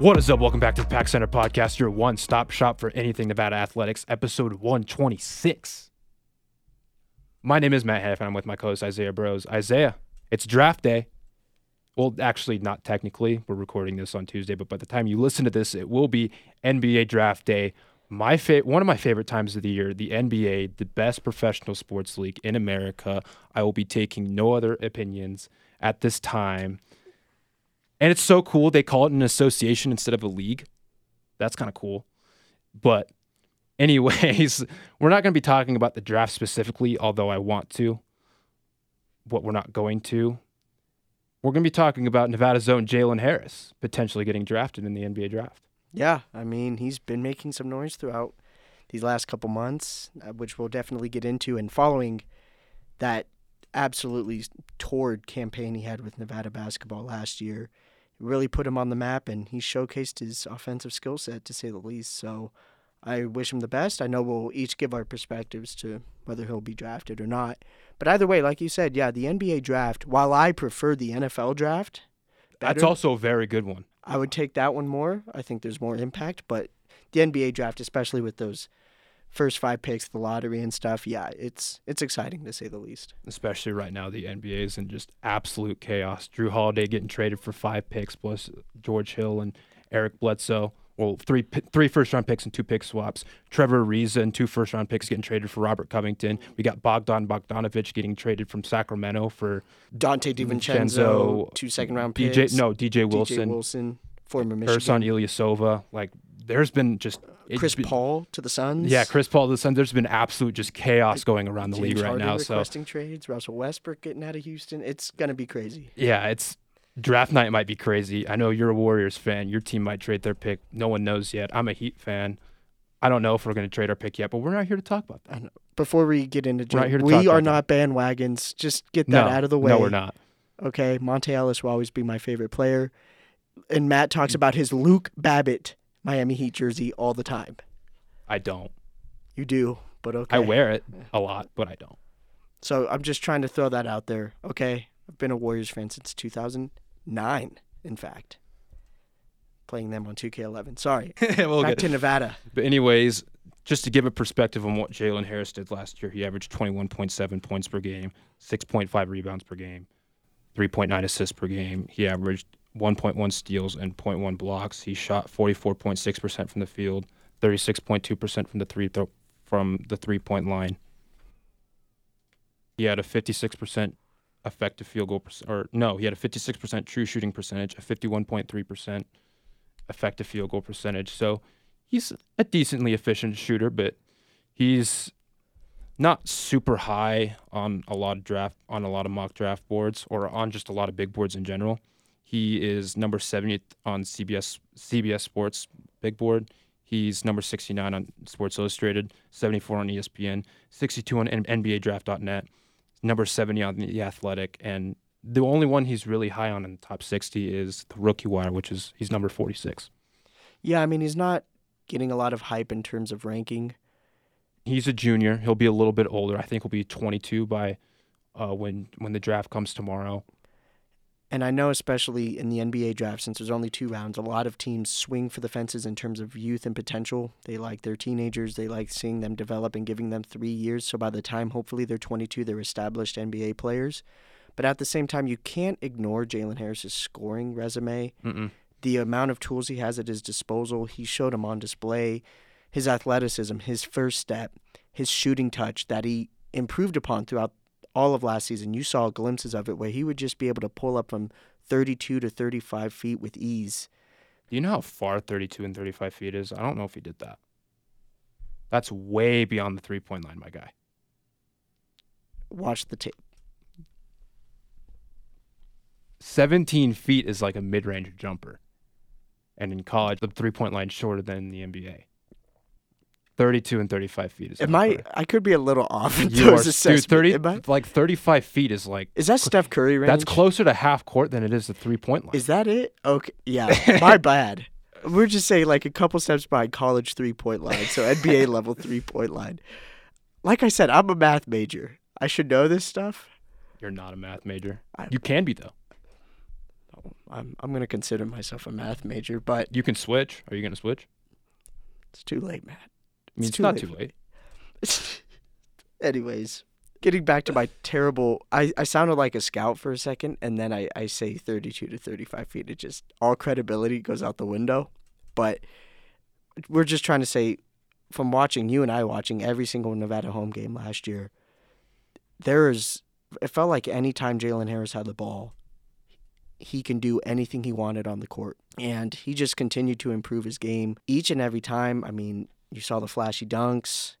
What is up? Welcome back to the Pack Center Podcast, your one stop shop for anything Nevada athletics, episode 126. My name is Matt Heff, and I'm with my co host Isaiah Bros. Isaiah, it's draft day. Well, actually, not technically. We're recording this on Tuesday, but by the time you listen to this, it will be NBA draft day. My fa- one of my favorite times of the year, the NBA, the best professional sports league in America. I will be taking no other opinions at this time. And it's so cool. They call it an association instead of a league. That's kind of cool. But, anyways, we're not going to be talking about the draft specifically, although I want to. What we're not going to. We're going to be talking about Nevada's own Jalen Harris potentially getting drafted in the NBA draft. Yeah, I mean, he's been making some noise throughout these last couple months, uh, which we'll definitely get into. And following that absolutely torrid campaign he had with Nevada basketball last year, really put him on the map, and he showcased his offensive skill set to say the least. So I wish him the best. I know we'll each give our perspectives to whether he'll be drafted or not. But either way, like you said, yeah, the NBA draft, while I prefer the NFL draft, That's also a very good one. I would take that one more. I think there's more impact, but the NBA draft, especially with those first five picks, the lottery and stuff, yeah, it's it's exciting to say the least. Especially right now, the NBA is in just absolute chaos. Jrue Holiday getting traded for five picks, plus George Hill and Eric Bledsoe. Well, three three first round picks and two pick swaps. Trevor Ariza and two first round picks getting traded for Robert Covington. We got Bogdan Bogdanovich getting traded from Sacramento for Donte DiVincenzo, Vincenzo, two second round DJ. picks. No, DJ Wilson, DJ Wilson, former Ersan Michigan. Ilyasova. Like, there's been just Chris been- Paul to the Suns. Yeah, Chris Paul to the Suns. There's been absolute just chaos going around the James league right Harden now. So requesting trades. Russell Westbrook getting out of Houston. It's gonna be crazy. yeah, it's draft night might be crazy. I know you're a Warriors fan. Your team might trade their pick. No one knows yet. I'm a Heat fan. I don't know if we're going to trade our pick yet, but we're not here to talk about that. Before we get into not here we are not bandwagons. Just get that no, out of the way. No, we're not. Okay, Monta Ellis will always be my favorite player. And Matt talks about his Luke Babbitt Miami Heat jersey all the time. I don't. You do, but okay. I wear it a lot, but I don't. So I'm just trying to throw that out there. Okay, I've been a Warriors fan since 2009, in fact. Playing them on 2K11. Sorry. we'll Back to Nevada. But anyways, just to give a perspective on what Jalen Harris did last year, he averaged 21.7 points per game, 6.5 rebounds per game, 3.9 assists per game. He averaged 1.1 steals and 0.1 blocks. He shot 44.6% from the field, 36.2% from the three from the three-point line. He had a 56% effective field goal perc- or no, he had a 56% true shooting percentage, a 51.3% effective field goal percentage. So he's a decently efficient shooter, but he's not super high on a lot of draft on a lot of mock draft boards or on just a lot of big boards in general. He is number 70th on CBS CBS Sports big board. He's number 69 on Sports Illustrated, 74 on ESPN, 62 on N- NBADraft.net, number 70 on the Athletic, and the only one he's really high on in the top 60 is the Rookie Wire, which is he's number 46. Yeah, I mean, he's not getting a lot of hype in terms of ranking. he's a junior. He'll be a little bit older. I think he'll be 22 by uh, when when the draft comes tomorrow. And I know, especially in the NBA draft, since there's only two rounds, a lot of teams swing for the fences in terms of youth and potential. They like their teenagers, they like seeing them develop and giving them three years. So by the time, hopefully, they're 22, they're established NBA players. But at the same time, you can't ignore Jalen Harris's scoring resume. Mm-mm. The amount of tools he has at his disposal, he showed them on display. His athleticism, his first step, his shooting touch that he improved upon throughout all of last season. You saw glimpses of it where he would just be able to pull up from 32 to 35 feet with ease. Do you know how far 32 and 35 feet is? I don't know if he did that. That's way beyond the three point line, my guy. Watch the tape. 17 feet is like a mid range jumper. And in college, the three point line is shorter than the NBA. 32 and 35 feet is Am I? I could be a little off in You those are, dude, 30, Am I? like 35 feet is like Is that Steph Curry range? that's closer to half court than it is the three point line. Is that it? Okay. Yeah. My bad. We're just saying like a couple steps behind college three point line, so NBA level three point line. Like I said, I'm a math major. I should know this stuff. You're not a math major. I- You can be though. Oh, I'm I'm gonna consider myself a math major, but You can switch. Are you going to switch? it's too late, Matt. I mean, It's it's, too not late too late. Anyways, getting back to my terrible, I, I sounded like a scout for a second, and then I, I say 32 to 35 feet. It just, all credibility goes out the window. But we're just trying to say, from watching you and I watching every single Nevada home game last year, there is, it felt like anytime Jalen Harris had the ball, he can do anything he wanted on the court. And he just continued to improve his game each and every time. I mean, you saw the flashy dunks.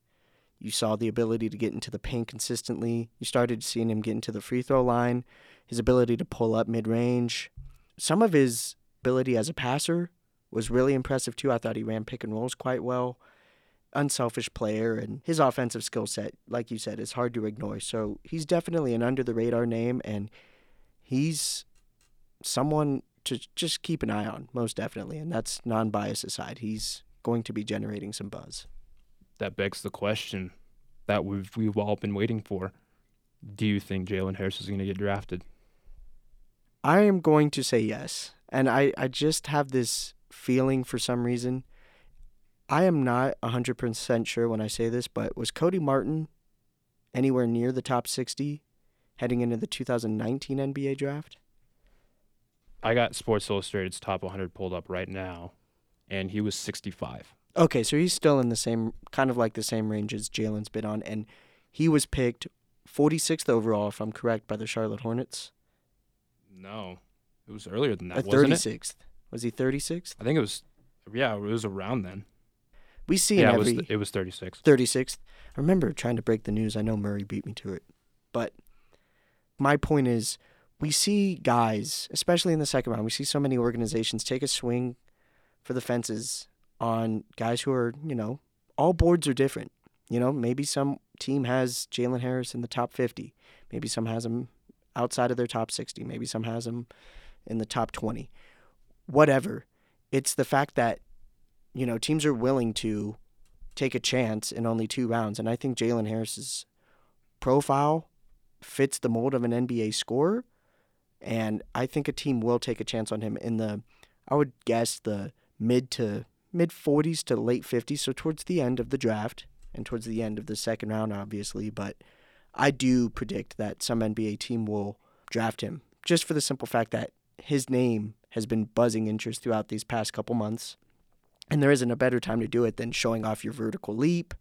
You saw the ability to get into the paint consistently. You started seeing him get into the free throw line, his ability to pull up mid range. Some of his ability as a passer was really impressive too. I thought he ran pick and rolls quite well. Unselfish player, and his offensive skill set, like you said, is hard to ignore. So he's definitely an under the radar name, and he's someone to just keep an eye on, most definitely. And that's non bias aside. He's going to be generating some buzz. That begs the question that we've we've all been waiting for. Do you think Jalen Harris is going to get drafted? I am going to say yes. And I, I just have this feeling for some reason. I am not 100% sure when I say this, but was Cody Martin anywhere near the top 60 heading into the 2019 NBA draft? I got Sports Illustrated's top 100 pulled up right now, and he was 65. Okay, so he's still in the same, kind of like the same range as Jalen's been on. And he was picked 46th overall, if I'm correct, by the Charlotte Hornets. No, it was earlier than that, Or wasn't it? 36th. Was he 36th? I think it was. Yeah, it was around then. We see yeah, it was. It was 36. 36th. I remember trying to break the news. I know Murray beat me to it. But my point is, we see guys, especially in the second round, we see so many organizations take a swing for the fences on guys who are, you know, all boards are different. You know, maybe some team has Jalen Harris in the top 50. Maybe some has him outside of their top 60. Maybe some has him in the top 20. Whatever. It's the fact that, you know, teams are willing to take a chance in only two rounds. And I think Jalen Harris's profile fits the mold of an NBA scorer. And I think a team will take a chance on him in the, I would guess, the mid to mid 40s to late 50s. So towards the end of the draft and towards the end of the second round, obviously. But I do predict that some NBA team will draft him just for the simple fact that his name has been buzzing interest throughout these past couple months. And there isn't a better time to do it than showing off your vertical leap.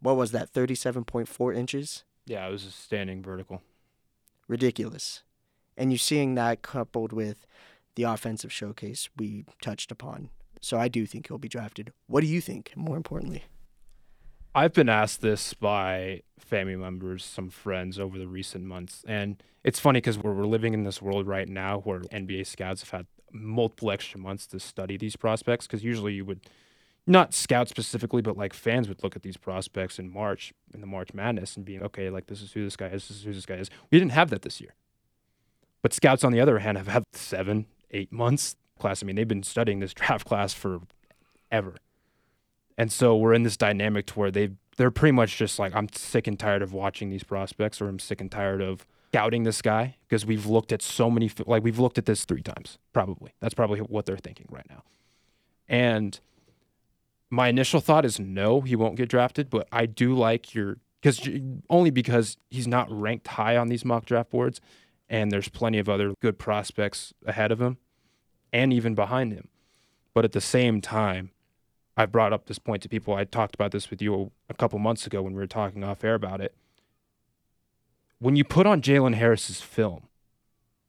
What was that, 37.4 inches? Yeah, it was a standing vertical. Ridiculous. And you're seeing that coupled with the offensive showcase we touched upon. So I do think he'll be drafted. What do you think, more importantly? I've been asked this by family members, some friends over the recent months, and it's funny because we're, we're living in this world right now where NBA scouts have had multiple extra months to study these prospects. Because usually you would, not scout specifically, but like fans would look at these prospects in March in the March Madness and being okay, like this is who this guy is, this is who this guy is. We didn't have that this year, but scouts on the other hand have had seven, eight months class. I mean, they've been studying this draft class for ever. And so we're in this dynamic to where they they're pretty much just like I'm sick and tired of watching these prospects, or I'm sick and tired of scouting this guy because we've looked at so many like we've looked at this three times probably. That's probably what they're thinking right now. And my initial thought is no, he won't get drafted, but I do like your because only because he's not ranked high on these mock draft boards, and there's plenty of other good prospects ahead of him, and even behind him. But at the same time, I brought up this point to people. I talked about this with you a couple months ago when we were talking off air about it. When you put on Jalen Harris's film,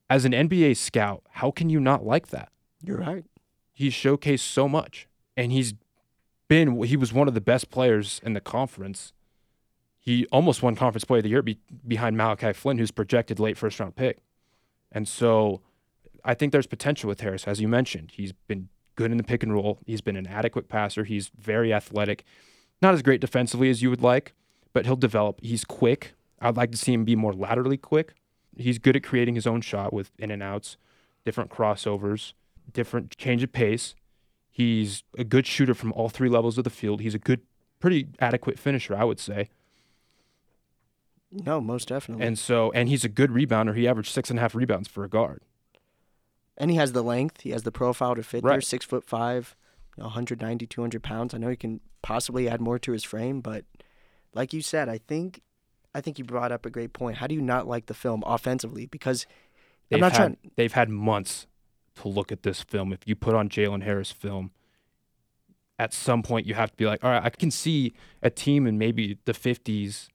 as an NBA scout, how can you not like that? You're right. He's showcased so much, and he's been he was one of the best players in the conference. He almost won Conference Player of the Year be, behind Malachi Flynn, who's projected late first round pick. And so, I think there's potential with Harris, as you mentioned. He's been good in the pick and roll. He's been an adequate passer. He's very athletic. Not as great defensively as you would like, but he'll develop. He's quick. I'd like to see him be more laterally quick. He's good at creating his own shot with in and outs, different crossovers, different change of pace. He's a good shooter from all three levels of the field. He's a good, pretty adequate finisher, I would say. No, most definitely. And so, and he's a good rebounder. He averaged six and a half rebounds for a guard. And he has the length. He has the profile to fit there. Right. Six foot five, you know, 190, 200 pounds. I know he can possibly add more to his frame, but like you said, I think, I think you brought up a great point. How do you not like the film offensively? Because They've I'm not had, trying. They've had months to look at this film. If you put on Jalen Harris film, at some point you have to be like, all right, I can see a team in maybe the 50s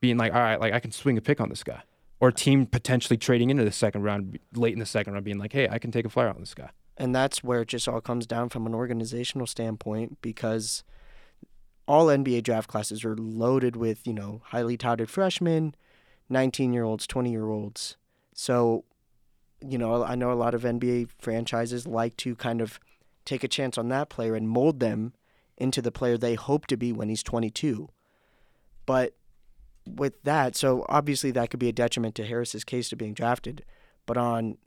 being like, all right, like I can swing a pick on this guy. Or team potentially trading into the second round, late in the second round, being like, hey, I can take a flyer on this guy. And that's where it just all comes down from an organizational standpoint because all NBA draft classes are loaded with, you know, highly touted freshmen, 19 year olds, 20 year olds. So, you know, I know a lot of NBA franchises like to kind of take a chance on that player and mold them into the player they hope to be when he's 22. But with that, so obviously that could be a detriment to Harris's case to being drafted. But on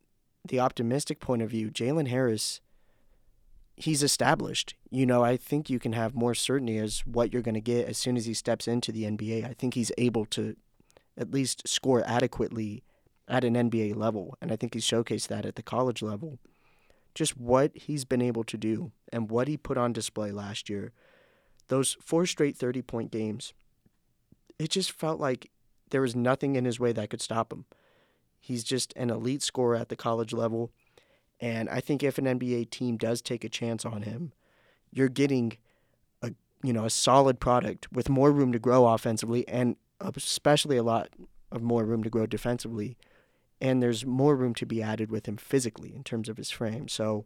the optimistic point of view, Jalen Harris, he's established. You know, I think you can have more certainty as what you're going to get as soon as he steps into the NBA. I think he's able to at least score adequately at an NBA level, and I think he's showcased that at the college level. Just what he's been able to do and what he put on display last year, those four straight 30 point games, it just felt like there was nothing in his way that could stop him. He's just an elite scorer at the college level. And I think if an NBA team does take a chance on him, you're getting a you know a solid product with more room to grow offensively and especially a lot of more room to grow defensively. And there's more room to be added with him physically in terms of his frame. So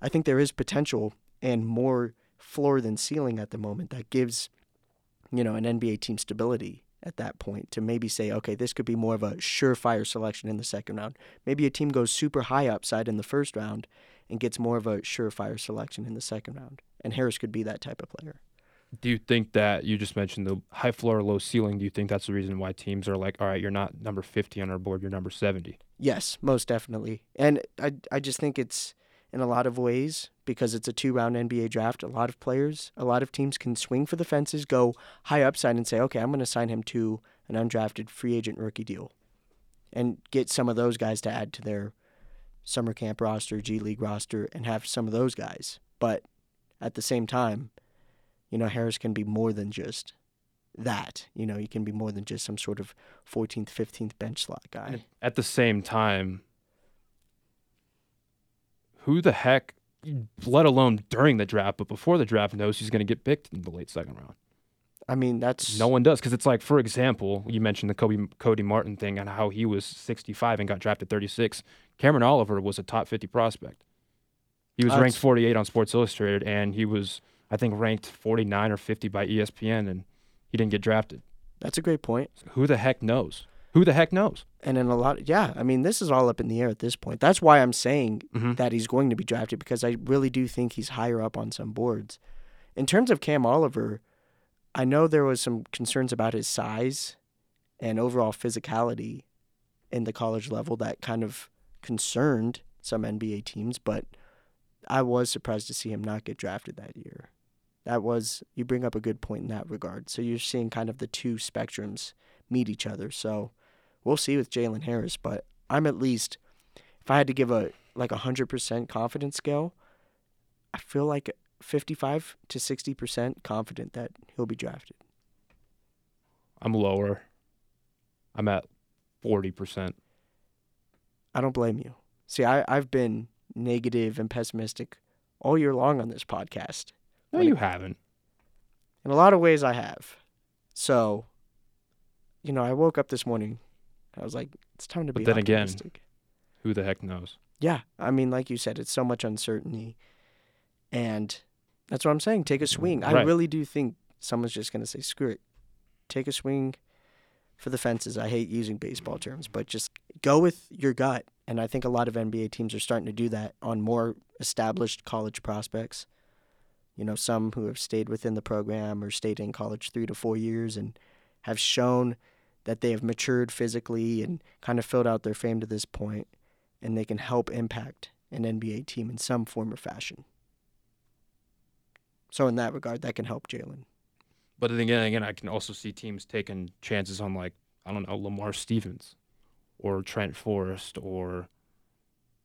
I think there is potential and more floor than ceiling at the moment that gives you know an NBA team stability at that point to maybe say, okay, this could be more of a surefire selection in the second round. Maybe a team goes super high upside in the first round and gets more of a surefire selection in the second round. And Harris could be that type of player. Do you think that you just mentioned the high floor, low ceiling? Do you think that's the reason why teams are like, all right, you're not number 50 on our board, you're number 70? Yes, most definitely. And I, I just think it's in a lot of ways because it's a two round NBA draft. A lot of players, a lot of teams can swing for the fences, go high upside, and say, okay, I'm going to sign him to an undrafted free agent rookie deal and get some of those guys to add to their summer camp roster, G League roster, and have some of those guys. But at the same time, you know, Harris can be more than just that. You know, he can be more than just some sort of 14th, 15th bench slot guy. At the same time, who the heck, let alone during the draft, but before the draft, knows he's going to get picked in the late second round? I mean, that's No one does because it's like, for example, you mentioned the Kobe Cody Martin thing and how he was 65 and got drafted 36. Cameron Oliver was a top 50 prospect. He was That's- ranked 48 on Sports Illustrated, and he was, I think, ranked 49 or 50 by ESPN, and he didn't get drafted. that's a great point. Who the heck knows? Who the heck knows? And in a lot, yeah, I mean, this is all up in the air at this point. That's why I'm saying Mhm. that he's going to be drafted because I really do think he's higher up on some boards. In terms of Cam Oliver, I know there was some concerns about his size and overall physicality in the college level that kind of concerned some NBA teams, but I was surprised to see him not get drafted that year. That was you bring up a good point in that regard. So you're seeing kind of the two spectrums meet each other. So we'll see with Jalen Harris, but I'm at least if I had to give a like a hundred percent confidence scale, I feel like fifty five to sixty percent confident that he'll be drafted. I'm lower. I'm at 40%. I don't blame you. See, I, I've been negative and pessimistic all year long on this podcast. No, When it- you haven't. In a lot of ways I have. So, you know, I woke up this morning. I was like, it's time to But be then again- Who the heck knows? Yeah, I mean, like you said, it's so much uncertainty, and that's what I'm saying. Take a swing. I really do think someone's just gonna say, "Screw it, take a swing for the fences." I hate using baseball terms, but just go with your gut. And I think a lot of NBA teams are starting to do that on more established college prospects. You know, some who have stayed within the program or stayed in college three to four years and have shown that they have matured physically and kind of filled out their fame to this point and they can help impact an NBA team in some form or fashion. So in that regard, that can help Jalen. But then again, again, I can also see teams taking chances on like I don't know Lamar Stevens, or Trent Forrest, or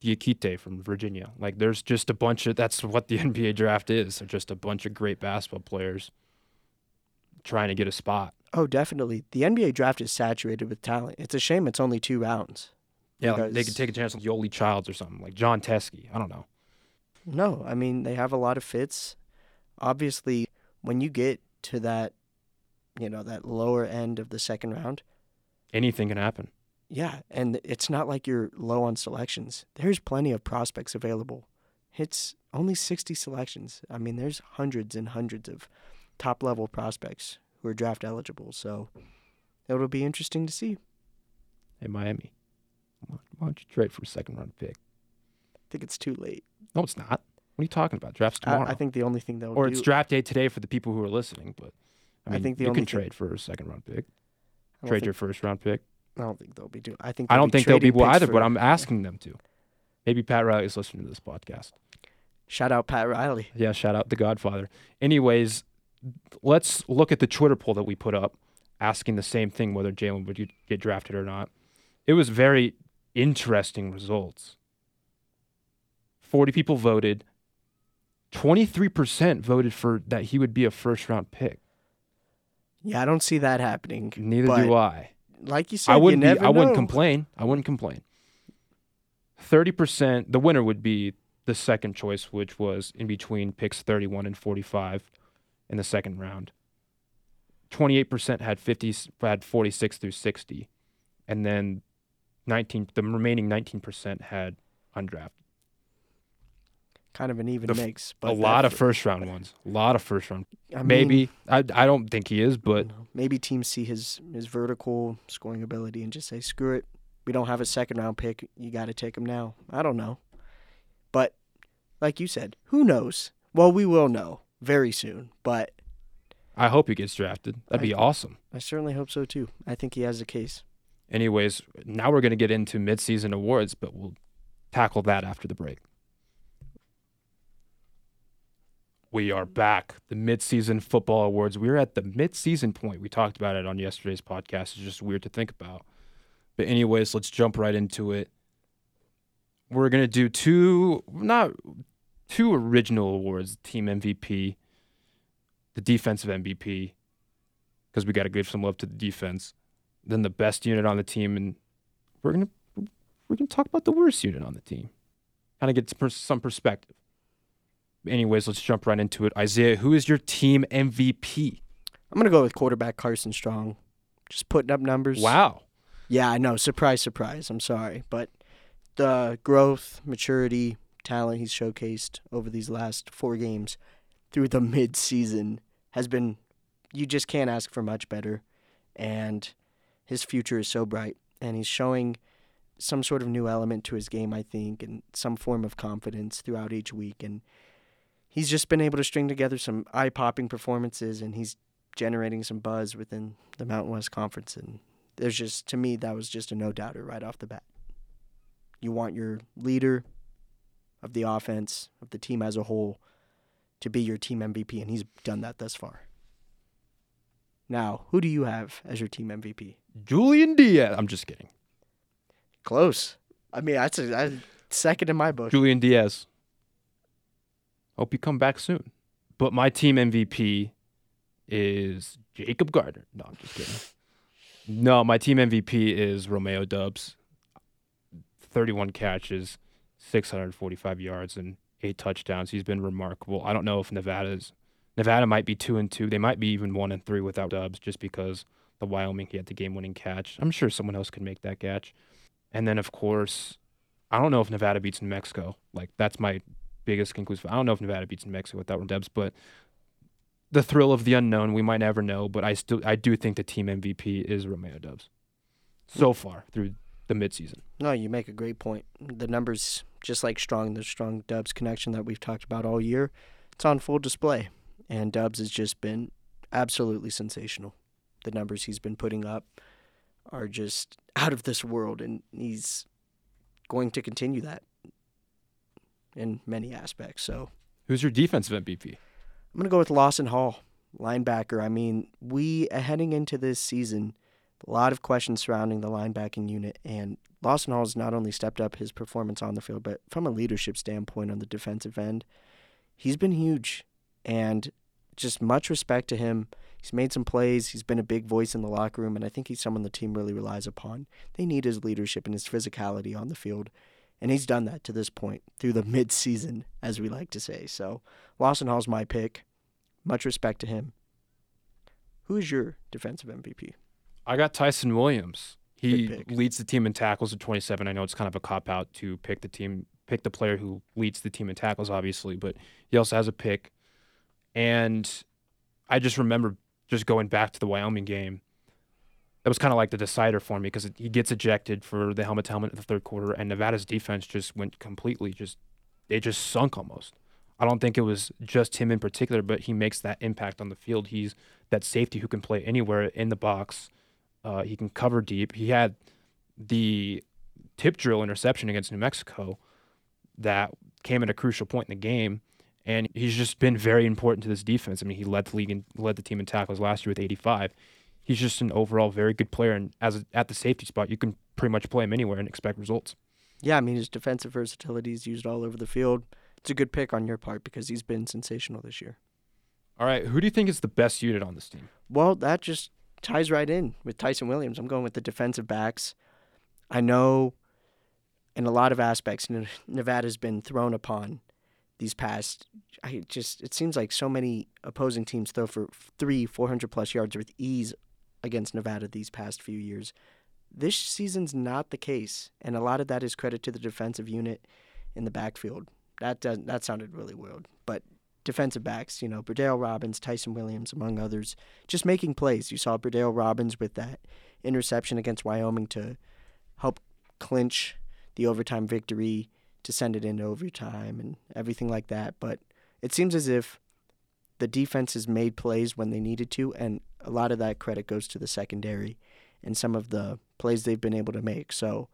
Diakite from Virginia. Like there's just a bunch of that's what the NBA draft is. Just a bunch of great basketball players trying to get a spot. Oh, definitely. The NBA draft is saturated with talent. It's a shame it's only two rounds. Yeah, like they could take a chance on Yoeli Childs or something like Jon Teske. I don't know. No, I mean they have a lot of fits. Obviously, when you get to that, you know, that lower end of the second round, Anything can happen. yeah, and it's not like you're low on selections. There's plenty of prospects available. It's only 60 selections. I mean, there's hundreds and hundreds of top level prospects who are draft eligible. So it'll be interesting to see. Hey Miami, why don't you trade for a second round pick? I think it's too late. No, it's not. What are you talking about? Draft's tomorrow. I think the only thing they'll or do, it's draft day today for the people who are listening. But I I think the you only can thing- trade for a second round pick. Trade think, your first round pick. I don't think they'll be doing. I think I don't think they'll be picks either, for- but I'm asking them to. Maybe Pat Riley is listening to this podcast. Shout out Pat Riley. Yeah, shout out the Godfather. Anyways, let's look at the Twitter poll that we put up asking the same thing whether Jalen would get drafted or not. It was very interesting results. 40 people voted. 23% voted for that he would be a first round pick. Yeah, I don't see that happening. Neither do I. Like you said, I wouldn't be, I wouldn't complain. I wouldn't complain. 30% the winner would be the second choice which was in between picks 31 and 45 in the second round. 28% had 50 had 46 through 60 and then 19 the remaining 19% had undrafted. Kind of an even The f- mix. But a lot of first round ones. A lot of first round. I mean, Maybe I I don't think he is, but maybe teams see his his vertical scoring ability and just say, "Screw it, we don't have a second round pick. You got to take him now." I don't know, but like you said, who knows? Well, we will know very soon. But I hope he gets drafted. That'd I be awesome. I certainly hope so too. I think he has a case. Anyways, now we're going to get into midseason awards, but we'll tackle that after the break. We are back. The midseason football awards. We're at the midseason point. We talked about it on yesterday's podcast. It's just weird to think about. But anyways, let's jump right into it. We're going to do two not two original awards, team MVP, the defensive MVP because we got to give some love to the defense then the best unit on the team, and we're gonna we're gonna talk about the worst unit on the team, kind of get some some perspective. Anyways, let's jump right into it. Isaiah, who is your team MVP? I'm gonna go with quarterback Carson Strong, just putting up numbers. Wow, Yeah, I know. Surprise, surprise. I'm sorry, but the growth, maturity, talent he's showcased over these last four games through the mid-season has been you just can't ask for much better. And his future is so bright and he's showing some sort of new element to his game I think and some form of confidence throughout each week. And he's just been able to string together some eye-popping performances and he's generating some buzz within the Mountain West Conference. And there's just to me that was just a no doubter right off the bat. You want your leader of the offense of the team as a whole to be your team MVP, and he's done that thus far. Now, who do you have as your team MVP? Julian Diaz. I'm just kidding. Close. I mean, that's a, that's second in my book. Julian Diaz. Hope you come back soon. But my team MVP is Jacob Gardner. No, I'm just kidding. No, my team MVP is Romeo Doubs. 31 catches, 645 yards, and eight touchdowns. He's been remarkable. I don't know if Nevada's Nevada might be two and two. They might be even one and three without Doubs, just because the Wyoming he had the game-winning catch. I'm sure someone else could make that catch. And then of course, I don't know if Nevada beats New Mexico. Like that's my biggest conclusion. I don't know if Nevada beats New Mexico without Doubs, but the thrill of the unknown, we might never know. But I still, I do think the team MVP is Romeo Doubs so far through the midseason. No, you make a great point. The numbers, just like strong, the strong Doubs connection that we've talked about all year, it's on full display. And Doubs has just been absolutely sensational. The numbers he's been putting up are just out of this world, and he's going to continue that in many aspects. So Who's your defensive MVP? I'm going to go with Lawson Hall, linebacker. I mean, we uh, heading into this season, A lot of questions surrounding the linebacking unit, and Lawson Hall has not only stepped up his performance on the field, but from a leadership standpoint on the defensive end, he's been huge. And just much respect to him. He's made some plays. He's been a big voice in the locker room, and I think he's someone the team really relies upon. They need his leadership and his physicality on the field, and he's done that to this point through the mid-season, as we like to say. So Lawson Hall's my pick. Much respect to him. Who is your defensive MVP? I got Tyson Williams. He leads the team in tackles at 27. I know it's kind of a cop out to pick the team, pick the player who leads the team in tackles, obviously, but he also has a pick. And I just remember just going back to the Wyoming game. That was kind of like the decider for me because he gets ejected for the helmet to helmet in the third quarter, and Nevada's defense just went completely just they just sunk almost. I don't think it was just him in particular, but he makes that impact on the field. He's that safety who can play anywhere in the box. Uh, he can cover deep. He had the tip drill interception against New Mexico that came at a crucial point in the game, and he's just been very important to this defense. I mean, he led the league and led the team in tackles last year with 85. He's just an overall very good player, and as a, at the safety spot, you can pretty much play him anywhere and expect results. Yeah, I mean his defensive versatility is used all over the field. It's a good pick on your part because he's been sensational this year. All right, who do you think is the best unit on this team? Well, that just ties right in with Tyson Williams. I'm going with the defensive backs. I know in a lot of aspects Nevada's been thrown upon these past I just it seems like so many opposing teams throw for 3 400 plus yards with ease against Nevada these past few years. This season's not the case, and a lot of that is credit to the defensive unit in the backfield. That does, that sounded really weird, but defensive backs, you know, Berdale Robbins, Tyson Williams, among others, just making plays. You saw Berdale Robbins with that interception against Wyoming to help clinch the overtime victory, to send it into overtime and everything like that. But it seems as if the defense has made plays when they needed to, and a lot of that credit goes to the secondary and some of the plays they've been able to make. So,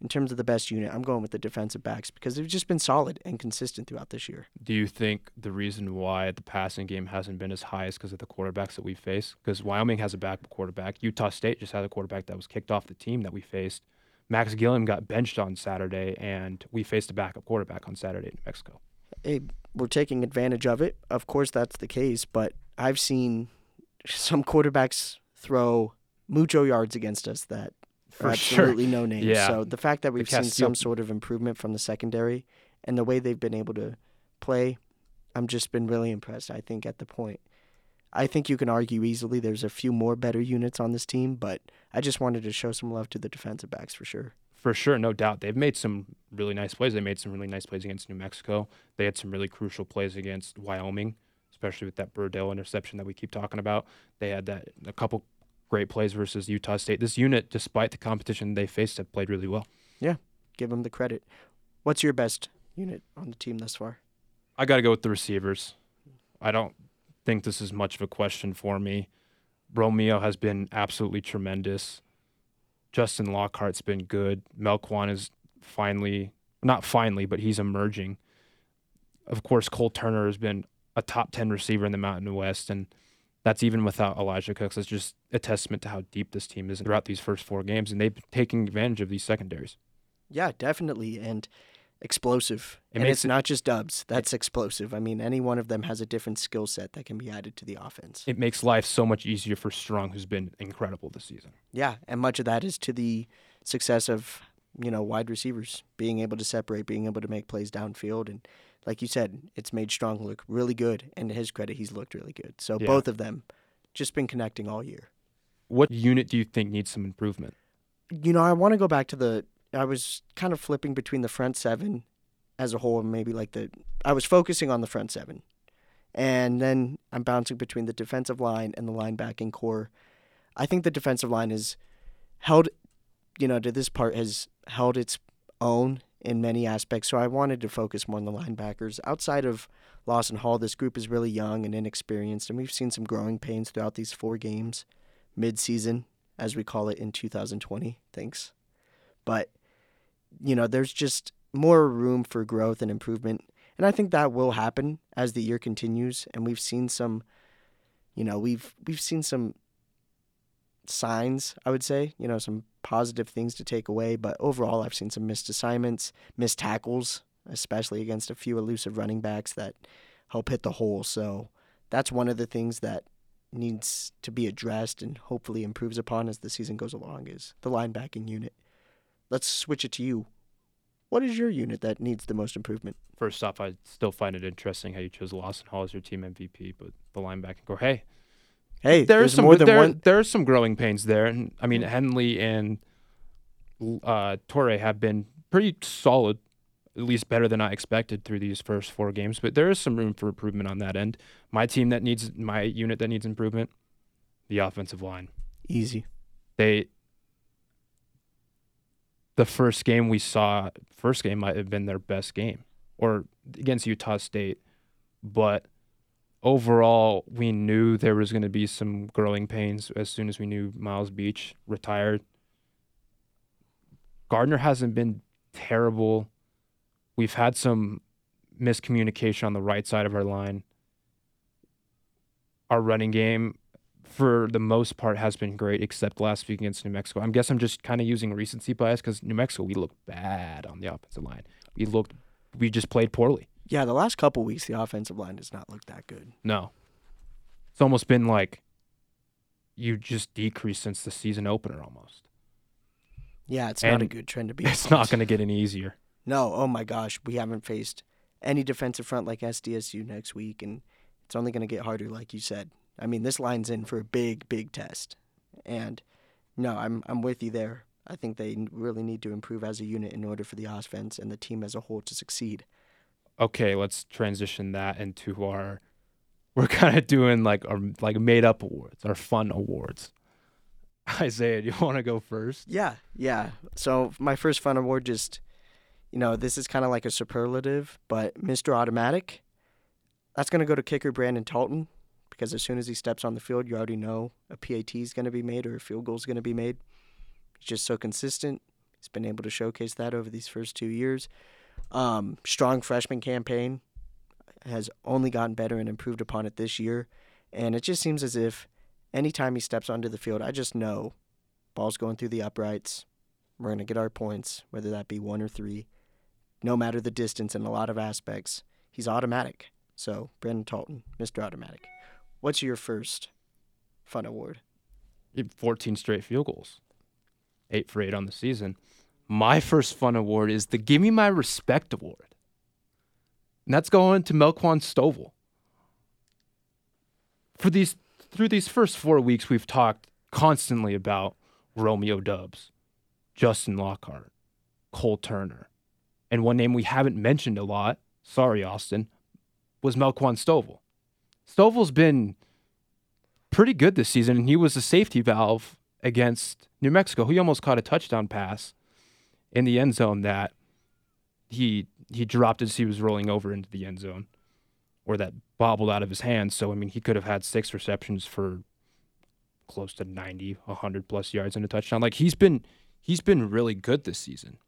in terms of the best unit, I'm going with the defensive backs because they've just been solid and consistent throughout this year. Do you think the reason why the passing game hasn't been as high is because of the quarterbacks that we face? Because Wyoming has a backup quarterback. Utah State just had a quarterback that was kicked off the team that we faced. Max Gilliam got benched on Saturday, and we faced a backup quarterback on Saturday in New Mexico. Hey, we're taking advantage of it. Of course, that's the case, but I've seen some quarterbacks throw mucho yards against us that For are sure. absolutely no names. Yeah. So the fact that we've seen some sort of improvement from the secondary and the way they've been able to play, I'm just been really impressed. I think at the point, I think you can argue easily there's a few more better units on this team, but I just wanted to show some love to the defensive backs for sure. For sure, no doubt. They've made some really nice plays. They made some really nice plays against New Mexico. They had some really crucial plays against Wyoming, especially with that Berdale interception that we keep talking about. They had that a couple great plays versus Utah State. This unit, despite the competition they faced, have played really well. Yeah, give them the credit. What's your best unit on the team thus far? I got to go with the receivers. I don't think this is much of a question for me. Romeo has been absolutely tremendous. Justin Lockhart's been good. Melquan is finally, not finally, but he's emerging. Of course, Cole Turner has been a top 10 receiver in the Mountain West, and that's even without Elijah Cooks. It's just a testament to how deep this team is throughout these first four games, and they've been taking advantage of these secondaries. Yeah, definitely, and explosive. It and it's it- not just Doubs. That's explosive. I mean, any one of them has a different skill set that can be added to the offense. It makes life so much easier for Strong, who's been incredible this season. Yeah, and much of that is to the success of you know wide receivers being able to separate, being able to make plays downfield, and like you said, it's made Strong look really good. And to his credit, he's looked really good. So Yeah. both of them just been connecting all year. What unit do you think needs some improvement? You know, I want to go back to the. I was kind of flipping between the front seven as a whole, and maybe like the. I was focusing on the front seven, and then I'm bouncing between the defensive line and the linebacking corps. I think the defensive line is held, you know, to this part has held its own in many aspects. So I wanted to focus more on the linebackers. Outside of Lawson Hall, this group is really young and inexperienced, and we've seen some growing pains throughout these four games, mid-season, as we call it in 2020. Thanks, but you know, there's just more room for growth and improvement, and I think that will happen as the year continues. And we've seen some, you know, we've we've seen some signs, I would say, you know, some positive things to take away. But overall, I've seen some missed assignments, missed tackles, especially against a few elusive running backs that help hit the hole. So that's one of the things that needs to be addressed and hopefully improves upon as the season goes along is the linebacking unit. Let's switch it to you. What is your unit that needs the most improvement? First off, I still find it interesting how you chose Lawson Hall as your team MVP, but the linebacking corps, hey, Hey, there's, there's some more than there, one. There's some growing pains there. And I mean, Henley and uh, Torre have been pretty solid, at least better than I expected through these first four games. But there is some room for improvement on that end. My team that needs my unit that needs improvement, the offensive line. Easy. They the first game we saw, first game might have been their best game, or against Utah State, but overall, we knew there was going to be some growing pains as soon as we knew Miles Beach retired. Gardner hasn't been terrible. We've had some miscommunication on the right side of our line. Our running game, for the most part, has been great, except last week against New Mexico. I guess I'm just kind of using recency bias because New Mexico, we looked bad on the offensive line. We looked, we just played poorly. Yeah, the last couple weeks, the offensive line does not look that good. No. It's almost been like you just decreased since the season opener almost. Yeah, it's not a good trend to be. It's not going to get any easier. No, oh my gosh, we haven't faced any defensive front like SDSU next week, and it's only going to get harder, like you said. I mean, this line's in for a big, big test, and no, I'm I'm with you there. I think they really need to improve as a unit in order for the offense and the team as a whole to succeed. Okay, let's transition that into our we're kind of doing like our like made up awards, our fun awards. Isaiah, do you want to go first? Yeah, yeah. So my first fun award just, you know, this is kind of like a superlative, but Mr. Automatic, that's going to go to kicker Brandon Talton because as soon as he steps on the field, you already know a PAT is going to be made or a field goal is going to be made. He's just so consistent. He's been able to showcase that over these first two years. Um, strong freshman campaign has only gotten better and improved upon it this year. And it just seems as if anytime he steps onto the field, I just know ball's going through the uprights. We're going to get our points, whether that be one or three. No matter the distance in a lot of aspects, he's automatic. So, Brandon Talton, Mr. Automatic. What's your first fun award? 14 straight field goals, eight for eight on the season. My first fun award is the Give Me My Respect Award. And that's going to Melquan Stovall. For these through these first four weeks, we've talked constantly about Romeo Doubs, Justin Lockhart, Cole Turner. And one name we haven't mentioned a lot, sorry, Austin, was Melquan Stovall. Stovall's been pretty good this season, and he was a safety valve against New Mexico. He almost caught a touchdown pass in the end zone that he he dropped as he was rolling over into the end zone, or that bobbled out of his hands. So I mean, he could have had six receptions for close to 90, 100 plus yards and a touchdown. Like he's been he's been really good this season.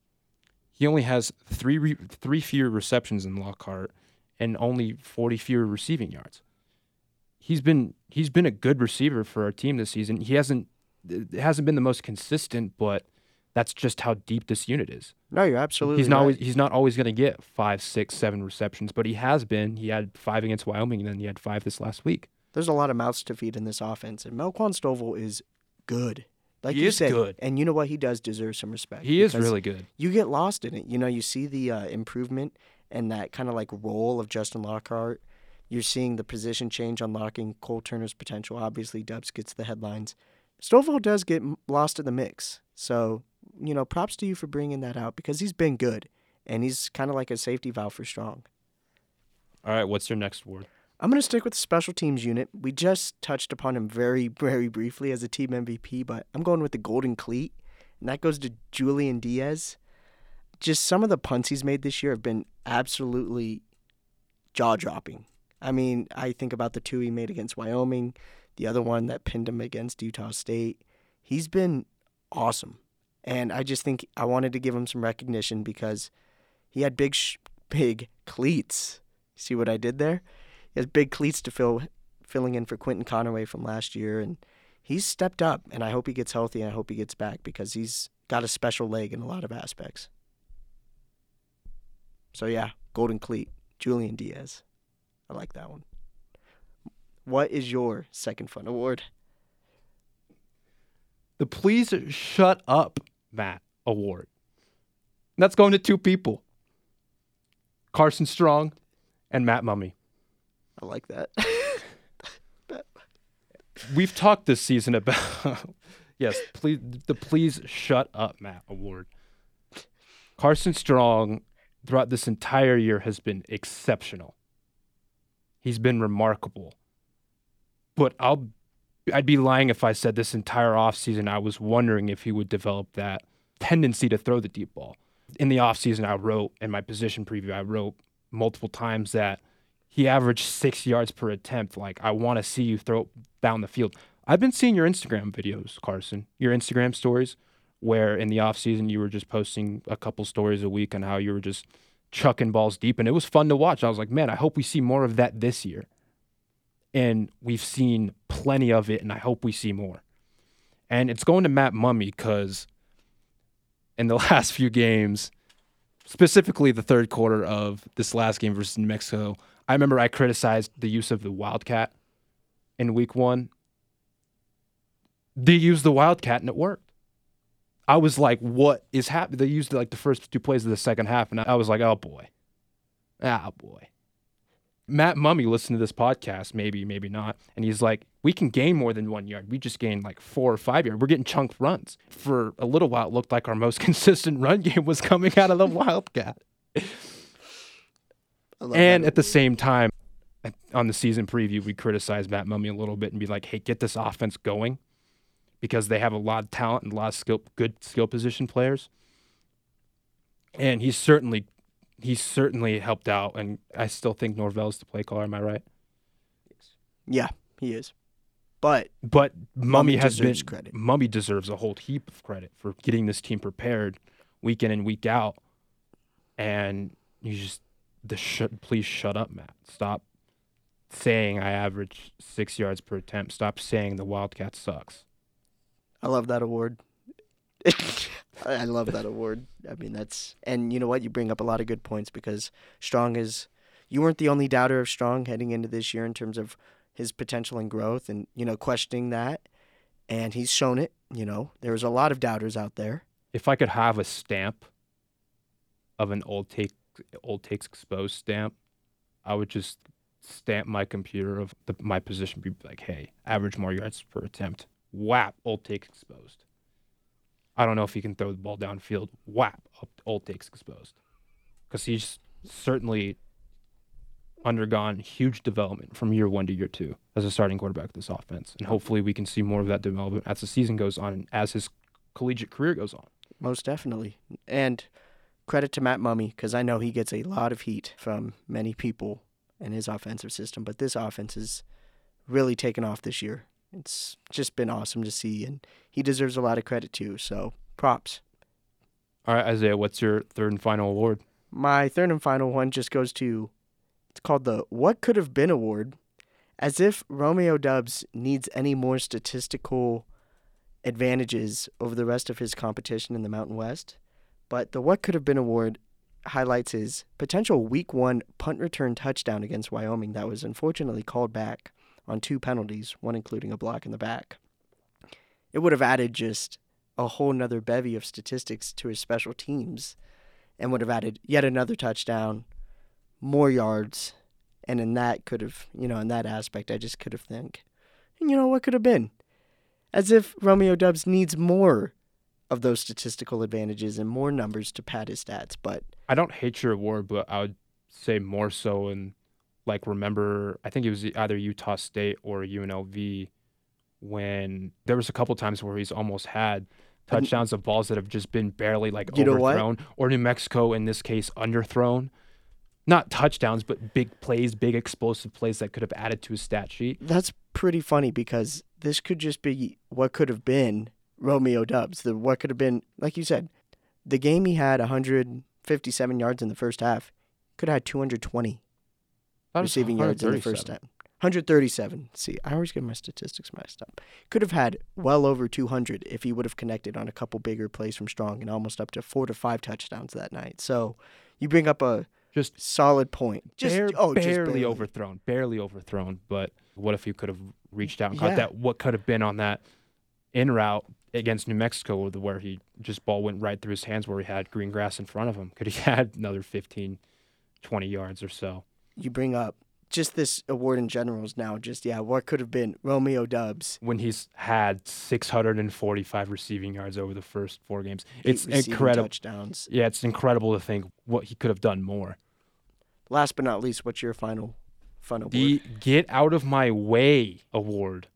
He only has three re- three fewer receptions than Lockhart and only 40 fewer receiving yards he's been he's been a good receiver for our team this season. He hasn't it hasn't been the most consistent, but that's just how deep this unit is. No, you're absolutely he's not right. always he's not always going to get five, six, seven receptions, but he has been. He had five against Wyoming, and then he had five this last week. There's a lot of mouths to feed in this offense, and Melquan Stovall is good. Like He you said, good. and you know what? He does deserve some respect. He is really good. you get lost in it. You know, you see the uh, improvement and that kind of like role of Justin Lockhart. You're seeing the position change, unlocking Cole Turner's potential. Obviously, Doubs gets the headlines. Stovall does get lost in the mix. So, you know, props to you for bringing that out because he's been good and he's kind of like a safety valve for strong. All right, what's your next word? I'm going to stick with the special teams unit. We just touched upon him very, very briefly as a team MVP, but I'm going with the Golden Cleat, and that goes to Julian Diaz. Just some of the punts he's made this year have been absolutely jaw dropping. I mean, I think about the two he made against Wyoming, the other one that pinned him against Utah State. He's been awesome. And I just think I wanted to give him some recognition because he had big, sh- big cleats. See what I did there? He has big cleats to fill, filling in for Quinton Conaway from last year, and he's stepped up, and I hope he gets healthy and I hope he gets back because he's got a special leg in a lot of aspects. So yeah, Golden Cleat, Julian Diaz. I like that one. What is your second fun award? The Please Shut Up Matt Award. That's going to two people Carson Strong and Matt Mumme. I like that. We've talked this season about yes, please the Please Shut Up Matt Award. Carson Strong throughout this entire year has been exceptional. He's been remarkable. But I'll I'd be lying if I said this entire offseason I was wondering if he would develop that tendency to throw the deep ball. In the offseason I wrote in my position preview, I wrote multiple times that he averaged six yards per attempt. Like, I want to see you throw down the field. I've been seeing your Instagram videos, Carson, your Instagram stories, where in the offseason you were just posting a couple stories a week on how you were just chucking balls deep. And it was fun to watch. I was like, man, I hope we see more of that this year. And we've seen plenty of it, and I hope we see more. And it's going to Matt Mumme because in the last few games, specifically the third quarter of this last game versus New Mexico, I remember I criticized the use of the Wildcat in week one. They used the Wildcat and it worked. I was like, what is happening? They used like the first two plays of the second half, and I was like, oh boy. Ah boy. Matt Mumme listened to this podcast, maybe, maybe not, and he's like, we can gain more than one yard. We just gained like four or five yards. We're getting chunk runs. For a little while, it looked like our most consistent run game was coming out of the Wildcat. and at the same time, on the season preview, we criticized Matt Mumme a little bit and be like, hey, get this offense going because they have a lot of talent and a lot of skill, good skill position players. And he's certainly he's certainly helped out, and I still think Norvell is the play caller. Am I right? Yeah, he is. But but Mumme, Mumme has been deserves credit. Mumme deserves a whole heap of credit for getting this team prepared week in and week out. And you just the sh- please shut up, Matt. Stop saying I average six yards per attempt. Stop saying the Wildcat sucks. I love that award. I love that award. I mean, that's and you know what? You bring up a lot of good points because Strong is. You weren't the only doubter of Strong heading into this year in terms of his potential and growth, and you know questioning that, and he's shown it. You know, there was a lot of doubters out there. If I could have a stamp of an old take old takes exposed stamp, I would just stamp my computer of the, my position be like, hey, average more yards per attempt. Whap, old takes exposed. I don't know if he can throw the ball downfield. Whap, old takes exposed. Because he's certainly undergone huge development from year one to year two as a starting quarterback of this offense. And hopefully we can see more of that development as the season goes on and as his collegiate career goes on. Most definitely. And credit to Matt Mumme because I know he gets a lot of heat from many people in his offensive system, but this offense has really taken off this year. It's just been awesome to see, and he deserves a lot of credit too. So props. All right, Isaiah, what's your third and final award? My third and final one just goes to it's called the What Could Have Been Award. As if Romeo Doubs needs any more statistical advantages over the rest of his competition in the Mountain West. But the What Could Have Been Award highlights his potential week one punt return touchdown against Wyoming that was unfortunately called back on two penalties, one including a block in the back. It would have added just a whole nother bevy of statistics to his special teams and would have added yet another touchdown, more yards, and in that could have, you know, in that aspect, I just could have think, you know what could have been, as if Romeo Doubs needs more of those statistical advantages and more numbers to pad his stats. But I don't hate your award, but I would say more so in like remember I think it was either Utah State or UNLV when there was a couple times where he's almost had touchdowns of balls that have just been barely like You overthrown or New Mexico in this case underthrown. Not touchdowns, but big plays, big explosive plays that could have added to his stat sheet. that's pretty funny because this could just be what could have been Romeo Doubs. The what could have been, like you said, the game he had 157 yards in the first half could have had 220 That was receiving yards in the first time. 137. See, I always get my statistics messed up. Could have had well over 200 if he would have connected on a couple bigger plays from Strong and almost up to four to five touchdowns that night. So you bring up a Just solid point. Just bare- oh, just barely, overthrown, barely overthrown. But what if he could have reached out and caught Yeah. that? What could have been on that in route against New Mexico, where he just ball went right through his hands, where he had green grass in front of him? Could he had another 15, 20 yards or so? You bring up just this award in general is now just yeah. What could have been Romeo Doubs? When he's had 645 receiving yards over the first four games, it's incredible. touchdowns. Yeah, it's incredible to think what he could have done more. Last but not least, what's your final final award? The Get Out of My Way award.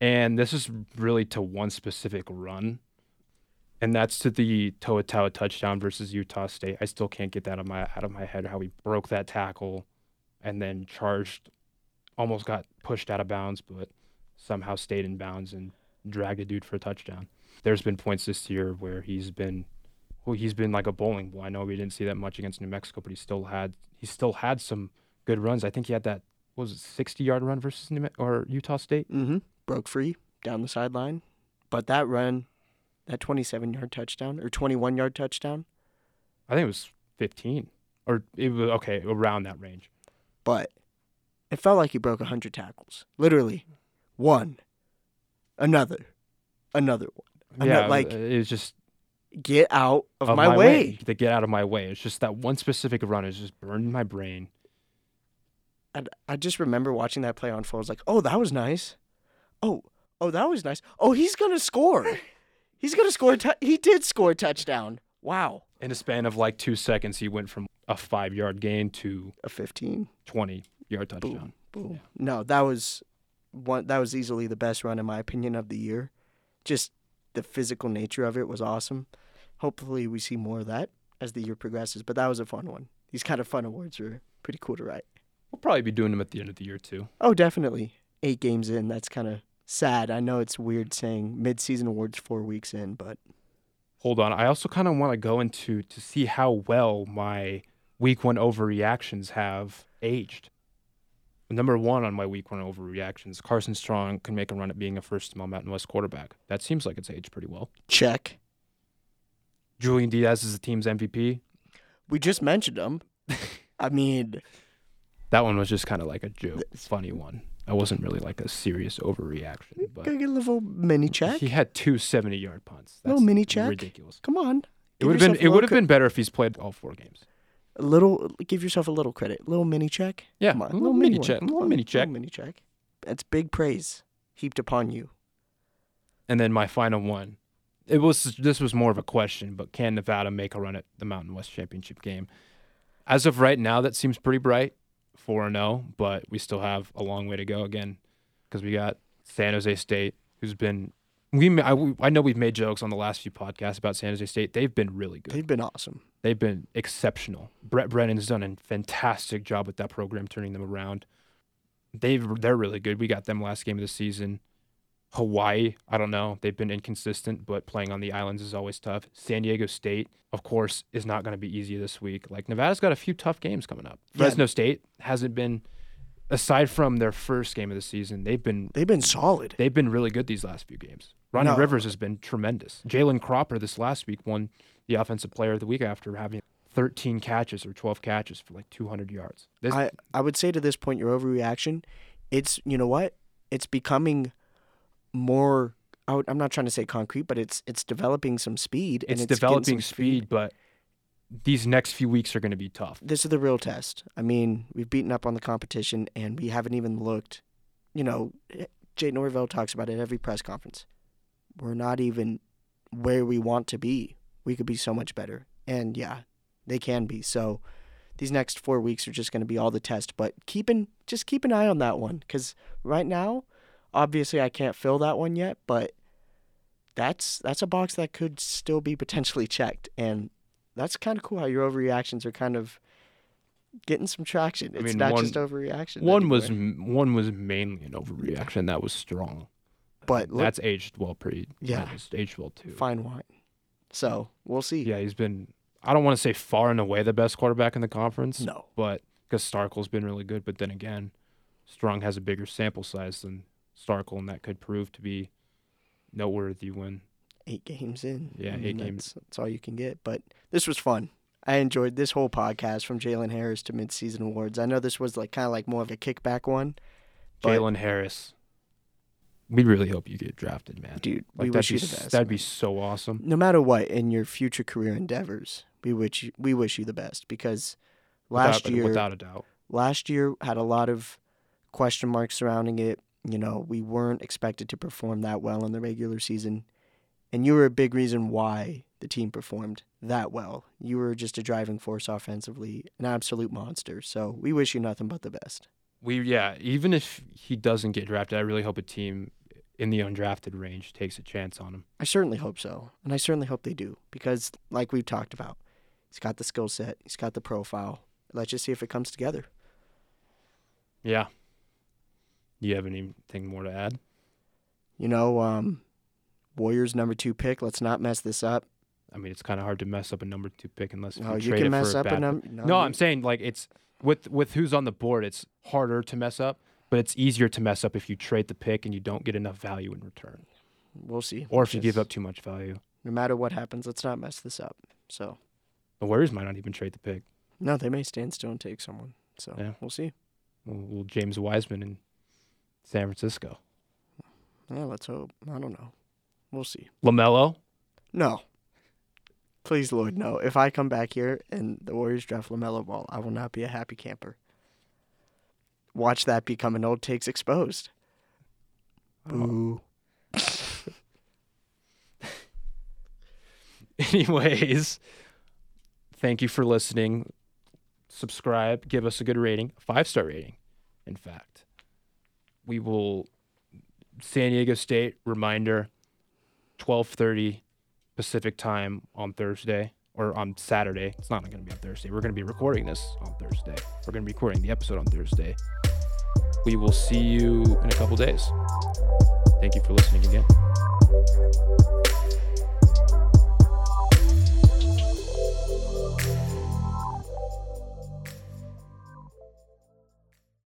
And this is really to one specific run. And that's to the Toa touchdown versus Utah State. I still can't get that out of my out of my head how he broke that tackle and then charged almost got pushed out of bounds, but somehow stayed in bounds and dragged a dude for a touchdown. There's been points this year where he's been well, he's been like a bowling ball. I know we didn't see that much against New Mexico, but he still had he still had some good runs. I think he had that was it 60 yard run versus New or Utah State. Mm-hmm. Broke free down the sideline, but that run, that 27 yard touchdown or 21 yard touchdown, I think it was 15 or it was okay around that range. but it felt like he broke 100 tackles. Literally, one, another, another one. Yeah, like- it was just Get out of, my, way. To get out of my way. It's just that one specific run is just burned my brain. And I just remember watching that play unfold. I was like, oh, that was nice. Oh, oh, that was nice. Oh, he's gonna score. he's gonna score. a tou- he did score a touchdown. Wow, In a span of like two seconds, he went from a five yard gain to a 15. 20 yard touchdown. Boom. No, that was one. That was easily the best run in my opinion of the year. Just the physical nature of it was awesome. Hopefully, we see more of that as the year progresses. But that was a fun one. These kind of fun awards are pretty cool to write. We'll probably be doing them at the end of the year too. Oh, definitely. Eight games in. That's kind of sad. I know it's weird saying mid-season awards four weeks in, but Hold on. I also kind of want to go into to see how well my week one overreactions have aged. Number one on my week one overreactions, Carson Strong can make a run at being a first team Mountain West quarterback. That seems like it's aged pretty well. check. Julian Diaz is the team's MVP. We just mentioned him. I mean, That one was just kind of like a joke, funny one. I wasn't really like a serious overreaction, but gotta get a little mini check. he had two 70 yard punts. That's Little mini check. Ridiculous. Come on. It would have been it would have been better if he's played all four games. a little. Give yourself a little credit. Little mini check. Yeah, Come on, a little mini one. check, A little mini check. Little mini check. That's big praise heaped upon you. And then my final one. It was this was more of a question, but can Nevada make a run at the Mountain West Championship game? As of right now, that seems pretty bright, four and zero. But we still have a long way to go again, because we got San Jose State, who's been we I, I know we've made jokes on the last few podcasts about San Jose State. They've been really good. They've been awesome. They've been exceptional. Brent Brennan's done a fantastic job with that program, turning them around. They've they're really good. We got them last game of the season. Hawaii, I don't know. They've been inconsistent, but playing on the islands is always tough. San Diego State, of course, is not going to be easy this week. Like Nevada's got a few tough games coming up. Yeah. Fresno State hasn't been, aside from their first game of the season, they've been They've been solid. they've been really good these last few games. Ronnie No. Rivers has been tremendous. Jalen Cropper this last week won the offensive player of the week after having 13 catches or 12 catches for like 200 yards. This, I, I would say to this point, your overreaction, it's, you know what? It's becoming more, I I'm not trying to say concrete, but it's it's developing some speed. and it's, getting developing some speed, but these next few weeks are going to be tough. This is the real test. I mean, we've beaten up on the competition and we haven't even looked, you know, eh, Jay Norvell talks about it every press conference. We're not even where we want to be. We could be so much better. And yeah, they can be. So these next four weeks are just going to be all the test. But keeping just keep an eye on that one because right now, obviously, I can't fill that one yet. But that's that's a box that could still be potentially checked, and that's kind of cool how your overreactions are kind of getting some traction. I It's mean, not one- just overreaction. One was one was mainly an overreaction that was strong. but look, That's aged well, pretty. Yeah. it's aged well too. fine wine. So we'll see. Yeah, he's been. I don't want to say far and away the best quarterback in the conference. No. but because Starkel's been really good. But then again, Strong has a bigger sample size than Starkel, and that could prove to be noteworthy when Eight games in. Yeah, I eight mean, games. That's, that's all you can get. But this was fun. I enjoyed this whole podcast from Jalen Harris to midseason awards. I know this was like kind of like more of a kickback one, Jalen Harris. We really hope you get drafted, man. dude. Like we wish be you the best. that'd be so awesome. no matter what in your future career endeavors. We wish you, we wish you the best because last without, year without a doubt. last year had a lot of question marks surrounding it. You know, we weren't expected to perform that well in the regular season. And you were a big reason why the team performed that well. You were just a driving force offensively, an absolute monster. So we wish you nothing but the best. We yeah, even if he doesn't get drafted, I really hope a team in the undrafted range takes a chance on him. I certainly hope so. And I certainly hope they do because, like we've talked about, he's got the skill set, he's got the profile. Let's just see if it comes together. Yeah. Do you have anything more to add? You know, um, Warriors number two pick. Let's not mess this up. I mean, it's kind of hard to mess up a number two pick unless if No, you, you trade can it mess a up a bad number. No, I'm saying like it's with with who's on the board, it's harder to mess up, but it's easier to mess up if you trade the pick and you don't get enough value in return, We'll see. or if you give up too much value. No matter what happens, let's not mess this up. So The Warriors might not even trade the pick. no, they may stand still and take someone. So Yeah. we'll see. Well, well, James Wiseman in San Francisco, Yeah, let's hope. I don't know. We'll see. Lamelo. No. Please, Lord, no. If I come back here and the Warriors draft Lamelo Ball, I will not be a happy camper. Watch that become an old takes exposed. Oh. Boo. Anyways, thank you for listening. Subscribe, give us a good rating, five star rating. In fact, we will San Diego State reminder, twelve thirty Pacific time on Thursday or on Saturday. It's not going to be on Thursday. We're going to be recording this on Thursday. We're going to be recording the episode on Thursday. We will see you in a couple days. Thank you for listening again.